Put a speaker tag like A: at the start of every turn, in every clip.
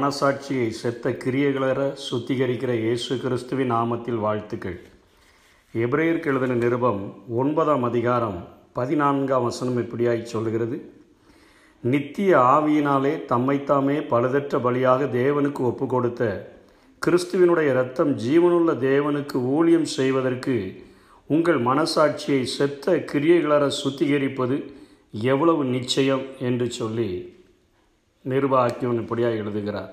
A: மனசாட்சியை செத்த கிரியைகளற சுத்திகரிக்கிற இயேசு கிறிஸ்துவின் நாமத்தில் வாழ்த்துக்கள். எப்ரேயருக்கு எழுதின நிருபம் ஒன்பதாம் அதிகாரம் பதினான்காம் வசனம் இப்படியாய் சொல்கிறது நித்திய ஆவியினாலே தம்மைத்தாமே பழுதற்ற பலியாக தேவனுக்கு ஒப்பு கொடுத்த கிறிஸ்துவினுடைய இரத்தம் ஜீவனுள்ள தேவனுக்கு ஊழியம் செய்வதற்கு உங்கள் மனசாட்சியை செத்த கிரியைகளற சுத்திகரிப்பது எவ்வளவு நிச்சயம் என்று சொல்லி நிருபாக்கியவன் இப்படியாக எழுதுகிறார்.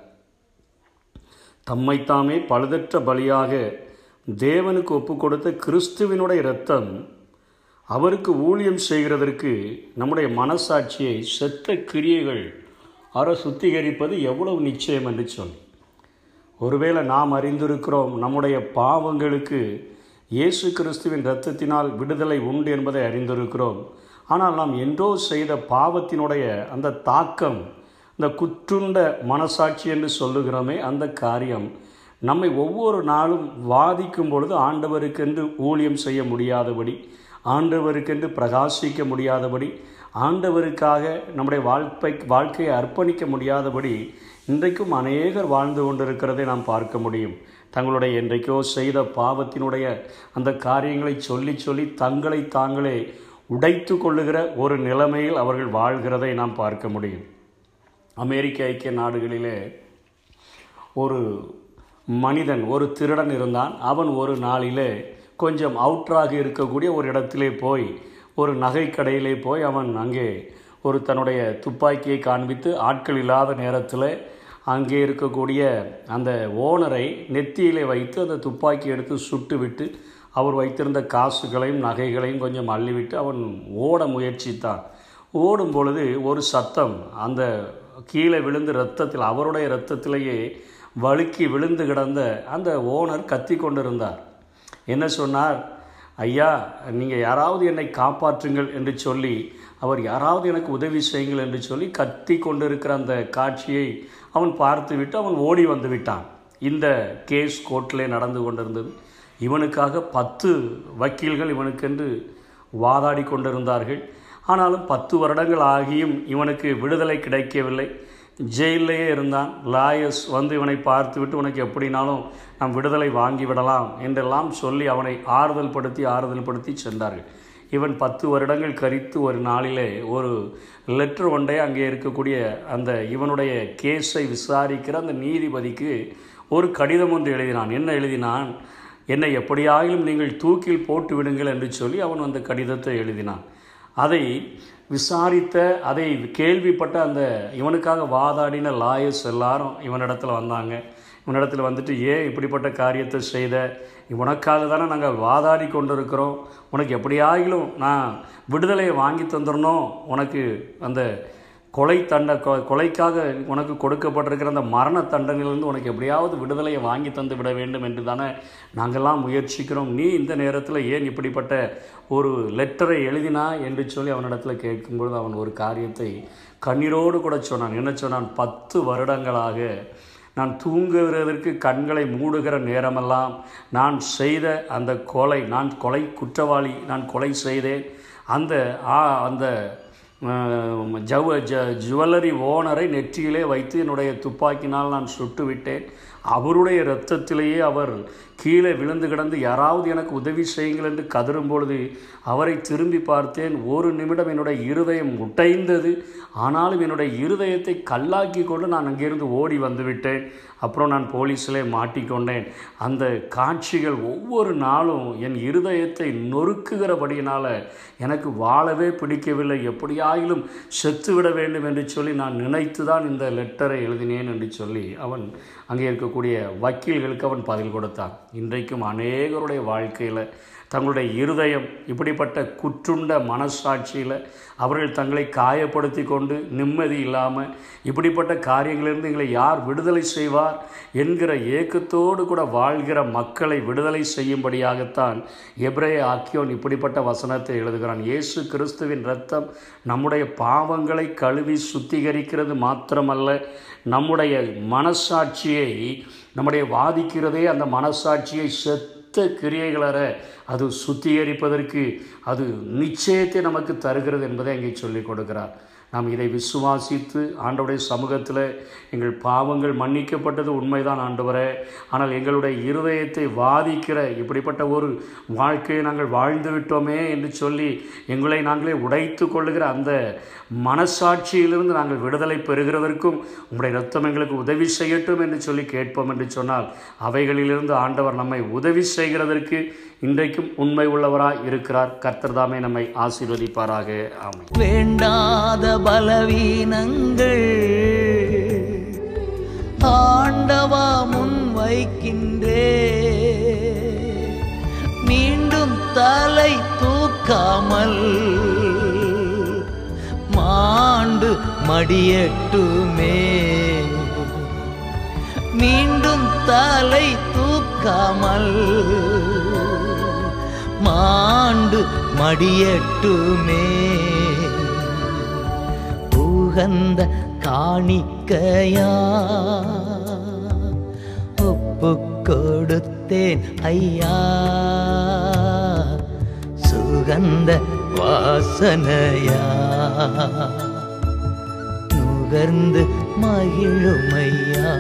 A: தம்மைத்தாமே பழுதற்ற பலியாக தேவனுக்கு ஒப்பு கொடுத்த கிறிஸ்துவினுடைய இரத்தம் அவருக்கு ஊழியம் செய்கிறதற்கு நம்முடைய மனசாட்சியை செத்த கிரியைகள் அற சுத்திகரிப்பது எவ்வளவு நிச்சயம் என்று சொல் ஒருவேளை நாம் அறிந்திருக்கிறோம் நம்முடைய பாவங்களுக்கு இயேசு கிறிஸ்துவின் இரத்தத்தினால் விடுதலை உண்டு என்பதை அறிந்திருக்கிறோம். ஆனால் நாம் என்றோ செய்த பாவத்தினுடைய அந்த தாக்கம் இந்த குற்றுண்ட மனசாட்சி என்று சொல்லுகிறோமே அந்த காரியம் நம்மை ஒவ்வொரு நாளும் வாதிக்கும் பொழுது ஆண்டவருக்கென்று ஊழியம் செய்ய முடியாதபடி ஆண்டவருக்கென்று பிரகாசிக்க முடியாதபடி ஆண்டவருக்காக நம்முடைய வாழ்க்கை வாழ்க்கையை அர்ப்பணிக்க முடியாதபடி இன்றைக்கும் அநேகர் வாழ்ந்து கொண்டிருக்கிறதை நாம் பார்க்க முடியும். தங்களுடைய என்றைக்கோ செய்த பாவத்தினுடைய அந்த காரியங்களை சொல்லி சொல்லி தங்களை தாங்களே உடைத்து கொள்ளுகிற ஒரு நிலைமையில் அவர்கள் வாழ்கிறதை நாம் பார்க்க முடியும். அமெரிக்க ஐக்கிய நாடுகளிலே ஒரு மனிதன் ஒரு திருடன் இருந்தான். அவன் ஒரு நாளிலே கொஞ்சம் அவுட்ராக இருக்கக்கூடிய ஒரு இடத்திலே போய் ஒரு நகைக்கடையிலே போய் அவன் அங்கே ஒரு தன்னுடைய துப்பாக்கியை காண்பித்து ஆட்கள் இல்லாத நேரத்தில் அங்கே இருக்கக்கூடிய அந்த ஓனரை நெத்தியிலே வைத்து அந்த துப்பாக்கி எடுத்து சுட்டு விட்டு அவர் வைத்திருந்த காசுகளையும் நகைகளையும் கொஞ்சம் அள்ளிவிட்டு அவன் ஓட முயற்சித்தான். ஓடும் பொழுது ஒரு சத்தம் அந்த கீழே விழுந்து ரத்தத்தில் அவருடைய ரத்தத்திலேயே வழுக்கி விழுந்து கிடந்த அந்த ஓனர் கத்தி கொண்டிருந்தார். என்ன சொன்னார்? ஐயா நீங்கள் யாராவது என்னை காப்பாற்றுங்கள் என்று சொல்லி அவர் யாராவது எனக்கு உதவி செய்யுங்கள் என்று சொல்லி கத்தி கொண்டிருக்கிற அந்த காட்சியை அவன் பார்த்துவிட்டு அவன் ஓடி வந்து விட்டான். இந்த கேஸ் கோர்ட்டிலே நடந்து கொண்டிருந்தது. இவனுக்காக பத்து வக்கீல்கள் இவனுக்கென்று வாதாடி கொண்டிருந்தார்கள். ஆனாலும் பத்து வருடங்கள் ஆகியும் இவனுக்கு விடுதலை கிடைக்கவில்லை. ஜெயிலேயே இருந்தான். லாயர்ஸ் வந்து இவனை பார்த்துவிட்டு உனக்கு எப்படினாலும் நாம் விடுதலை வாங்கி விடலாம் என்றெல்லாம் சொல்லி அவனை ஆறுதல் படுத்தி ஆறுதல் படுத்தி சென்றார்கள். இவன் பத்து வருடங்கள் கரித்து ஒரு நாளிலே ஒரு லெட்டர் ஒன்றை அங்கே இருக்கக்கூடிய அந்த இவனுடைய கேஸை விசாரிக்கிற அந்த நீதிபதிக்கு ஒரு கடிதம் ஒன்று எழுதினான். என்ன எழுதினான்? என்னை எப்படியாயிலும் நீங்கள் தூக்கில் போட்டு விடுங்கள் என்று சொல்லி அவன் அந்த கடிதத்தை எழுதினான். அதை விசாரித்த அதை கேள்விப்பட்ட அந்த இவனுக்காக வாதாடின லாயர்ஸ் எல்லாரும் இவனிடத்தில் வந்தாங்க. இவனிடத்தில் வந்துட்டு ஏன் இப்படிப்பட்ட காரியத்தை செய்த? உனக்காக தானே நாங்கள் வாதாடி கொண்டிருக்கிறோம். உனக்கு எப்படியாகிலும் நான் விடுதலையை வாங்கி தந்துடணும். உனக்கு அந்த கொலை தண்ட கொலைக்காக உனக்கு கொடுக்கப்பட்டிருக்கிற அந்த மரண தண்டனையிலிருந்து உனக்கு எப்படியாவது விடுதலையை வாங்கி தந்து விட வேண்டும் என்று தானே நாங்கள்லாம் முயற்சிக்கிறோம். நீ இந்த நேரத்தில் ஏன் இப்படிப்பட்ட ஒரு லெட்டரை எழுதினா என்று சொல்லி அவனிடத்தில் கேட்கும்பொழுது அவன் ஒரு காரியத்தை கண்ணீரோடு கூட சொன்னான். என்ன சொன்னான்? பத்து வருடங்களாக நான் தூங்குகிறதற்கு கண்களை மூடுகிற நேரமெல்லாம் நான் செய்த அந்த கொலை நான் கொலை குற்றவாளி நான் கொலை செய்தேன். அந்த அந்த ஜவ ஜ ஜுவல்லரி ஓனரை நெற்றியிலே வைத்து என்னுடைய துப்பாக்கினால் நான் சுட்டு விட்டேன் அவருடைய இரத்தத்திலேயே அவர் கீழே விழுந்து கிடந்து யாராவது எனக்கு உதவி செய்யுங்கள் என்று கதறும் பொழுது அவரை திரும்பி பார்த்தேன். ஒரு நிமிடம் என்னுடைய இருதயம் உடைந்தது ஆனாலும் என்னுடைய இருதயத்தை கல்லாக்கி கொண்டு நான் அங்கிருந்து ஓடி வந்துவிட்டேன். அப்புறம் நான் போலீஸிலே மாட்டிக்கொண்டேன் அந்த காட்சிகள் ஒவ்வொரு நாளும் என் இருதயத்தை நொறுக்குகிறபடியினால் எனக்கு வாழவே பிடிக்கவில்லை. எப்படியாயிலும் செத்துவிட வேண்டும் என்று சொல்லி நான் நினைத்து தான் இந்த லெட்டரை எழுதினேன் என்று சொல்லி அவன் அங்கே இருக்க இருக்கக்கூடிய வக்கீல்களுக்கு அவன் பதில் கொடுத்தான். இன்றைக்கும் அநேகருடைய வாழ்க்கையில் தங்களுடைய இருதயம் இப்படிப்பட்ட குற்றுண்ட மனசாட்சியில் அவர்கள் தங்களை காயப்படுத்தி கொண்டு நிம்மதி இல்லாமல் இப்படிப்பட்ட காரியங்களிலிருந்து எங்களை யார் விடுதலை செய்வார் என்கிற ஏக்கத்தோடு கூட வாழ்கிற மக்களை விடுதலை செய்யும்படியாகத்தான் எப்ரே ஆக்கியோன் இப்படிப்பட்ட வசனத்தை எழுதுகிறான். இயேசு கிறிஸ்துவின் ரத்தம் நம்முடைய பாவங்களை கழுவி சுத்திகரிக்கிறது மாத்திரமல்ல நம்முடைய மனசாட்சியை நம்முடைய வாதிக்கிறதே அந்த மனசாட்சியை செத்த கிரியைகளற. அது சுத்திகரிப்பதற்கு அது நிச்சயத்தை நமக்கு தருகிறது என்பதை அங்கே சொல்லிக் கொடுக்கிறார். நாம் இதை விசுவாசித்து ஆண்டவருடைய சமூகத்தில் எங்கள் பாவங்கள் மன்னிக்கப்பட்டது உண்மைதான் ஆண்டவரே. ஆனால் எங்களுடைய இருதயத்தை வாதிக்கிற இப்படிப்பட்ட ஒரு வாழ்க்கையை நாங்கள் வாழ்ந்து விட்டோமே என்று சொல்லி எங்களை நாங்களே உடைத்து கொள்ளுகிற அந்த மனசாட்சியிலிருந்து நாங்கள் விடுதலை பெறுகிறதற்கும் உங்களுடைய ரத்தம் எங்களுக்கு உதவி செய்யட்டும் என்று சொல்லி கேட்போம் என்று சொன்னால் அவைகளிலிருந்து ஆண்டவர் நம்மை உதவி செய்கிறதற்கு இன்றைக்கு என்றைக்கும் உண்மை உள்ளவராய் இருக்கிறார். கர்த்தர் தாமே நம்மை ஆசீர்வதிப்பாராக. ஆமை
B: வேண்டாத பலவீனங்கள் ஆண்டவா முன் வைக்கின்றே மீண்டும் தலை தூக்காமல் மாண்டு மடியட்டுமே. மீண்டும் தலை தூக்காமல் மாண்டு மடியட்டுமே. உகந்த காணிக்கையா. ஒப்பு கொடுத்தேன் ஐயா. சுகந்த வாசனையா. நுகர்ந்து மகிழுமையா